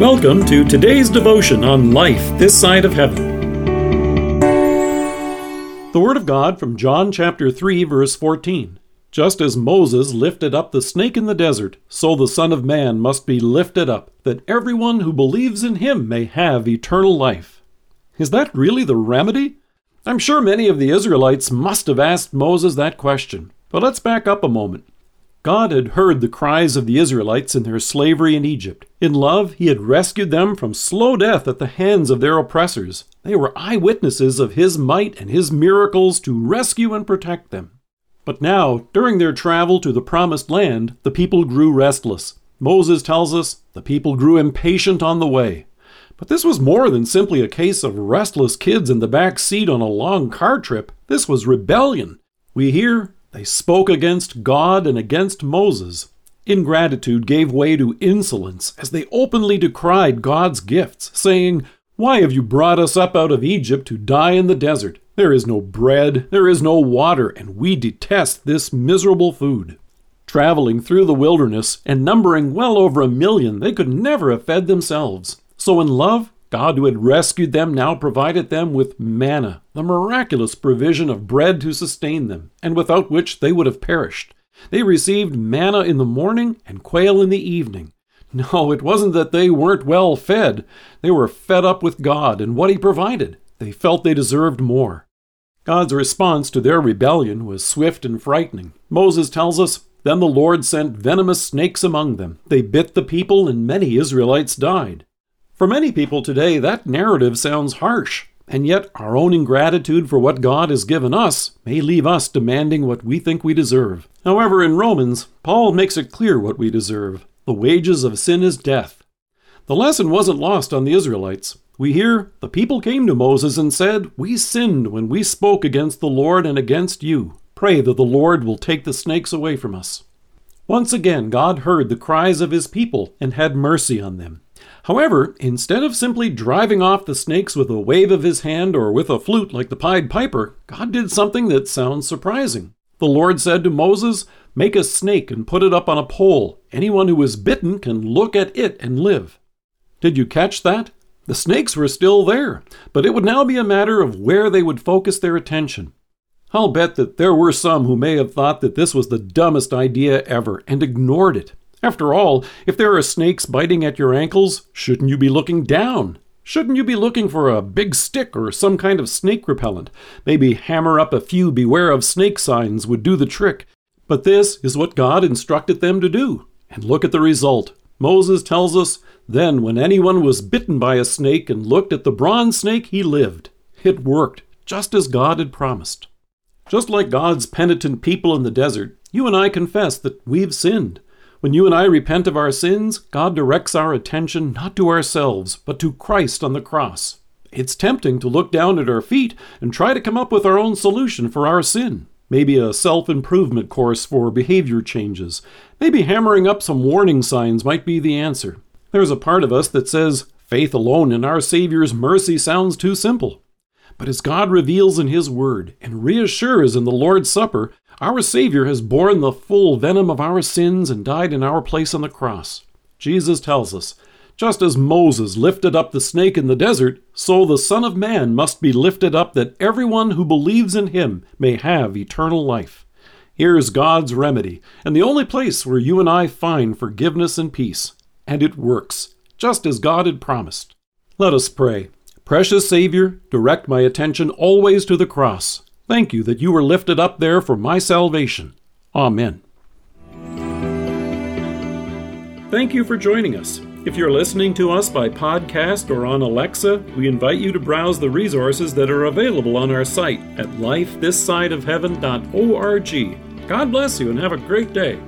Welcome to today's devotion on life this side of heaven. The Word of God from John chapter 3, verse 14. Just as Moses lifted up the snake in the desert, so the Son of Man must be lifted up, that everyone who believes in him may have eternal life. Is that really the remedy? I'm sure many of the Israelites must have asked Moses that question. But let's back up a moment. God had heard the cries of the Israelites in their slavery in Egypt. In love, He had rescued them from slow death at the hands of their oppressors. They were eyewitnesses of His might and His miracles to rescue and protect them. But now, during their travel to the Promised Land, the people grew restless. Moses tells us the people grew impatient on the way. But this was more than simply a case of restless kids in the back seat on a long car trip. This was rebellion. We hear they spoke against God and against Moses. Ingratitude gave way to insolence as they openly decried God's gifts, saying, Why have you brought us up out of Egypt to die in the desert? There is no bread, there is no water, and we detest this miserable food. Traveling through the wilderness and numbering well over a million, they could never have fed themselves. So, in love, God, who had rescued them, now provided them with manna, the miraculous provision of bread to sustain them, and without which they would have perished. They received manna in the morning and quail in the evening. No, it wasn't that they weren't well fed. They were fed up with God and what He provided. They felt they deserved more. God's response to their rebellion was swift and frightening. Moses tells us, Then the Lord sent venomous snakes among them. They bit the people, and many Israelites died. For many people today, that narrative sounds harsh, and yet our own ingratitude for what God has given us may leave us demanding what we think we deserve. However, in Romans, Paul makes it clear what we deserve the wages of sin is death. The lesson wasn't lost on the Israelites. We hear the people came to Moses and said, We sinned when we spoke against the Lord and against you. Pray that the Lord will take the snakes away from us. Once again, God heard the cries of his people and had mercy on them. However, instead of simply driving off the snakes with a wave of his hand or with a flute like the Pied Piper, God did something that sounds surprising. The Lord said to Moses, Make a snake and put it up on a pole. Anyone who is bitten can look at it and live. Did you catch that? The snakes were still there, but it would now be a matter of where they would focus their attention. I'll bet that there were some who may have thought that this was the dumbest idea ever and ignored it. After all, if there are snakes biting at your ankles, shouldn't you be looking down? Shouldn't you be looking for a big stick or some kind of snake repellent? Maybe hammer up a few beware of snake signs would do the trick. But this is what God instructed them to do. And look at the result. Moses tells us, Then when anyone was bitten by a snake and looked at the bronze snake, he lived. It worked, just as God had promised. Just like God's penitent people in the desert, you and I confess that we've sinned. When you and I repent of our sins, God directs our attention not to ourselves, but to Christ on the cross. It's tempting to look down at our feet and try to come up with our own solution for our sin. Maybe a self improvement course for behavior changes. Maybe hammering up some warning signs might be the answer. There's a part of us that says faith alone in our Savior's mercy sounds too simple. But as God reveals in His Word and reassures in the Lord's Supper, our Savior has borne the full venom of our sins and died in our place on the cross. Jesus tells us, just as Moses lifted up the snake in the desert, so the Son of Man must be lifted up that everyone who believes in him may have eternal life. Here's God's remedy, and the only place where you and I find forgiveness and peace. And it works, just as God had promised. Let us pray. Precious Savior, direct my attention always to the cross. Thank you that you were lifted up there for my salvation. Amen. Thank you for joining us. If you're listening to us by podcast or on Alexa, we invite you to browse the resources that are available on our site at lifethissideofheaven.org. God bless you and have a great day.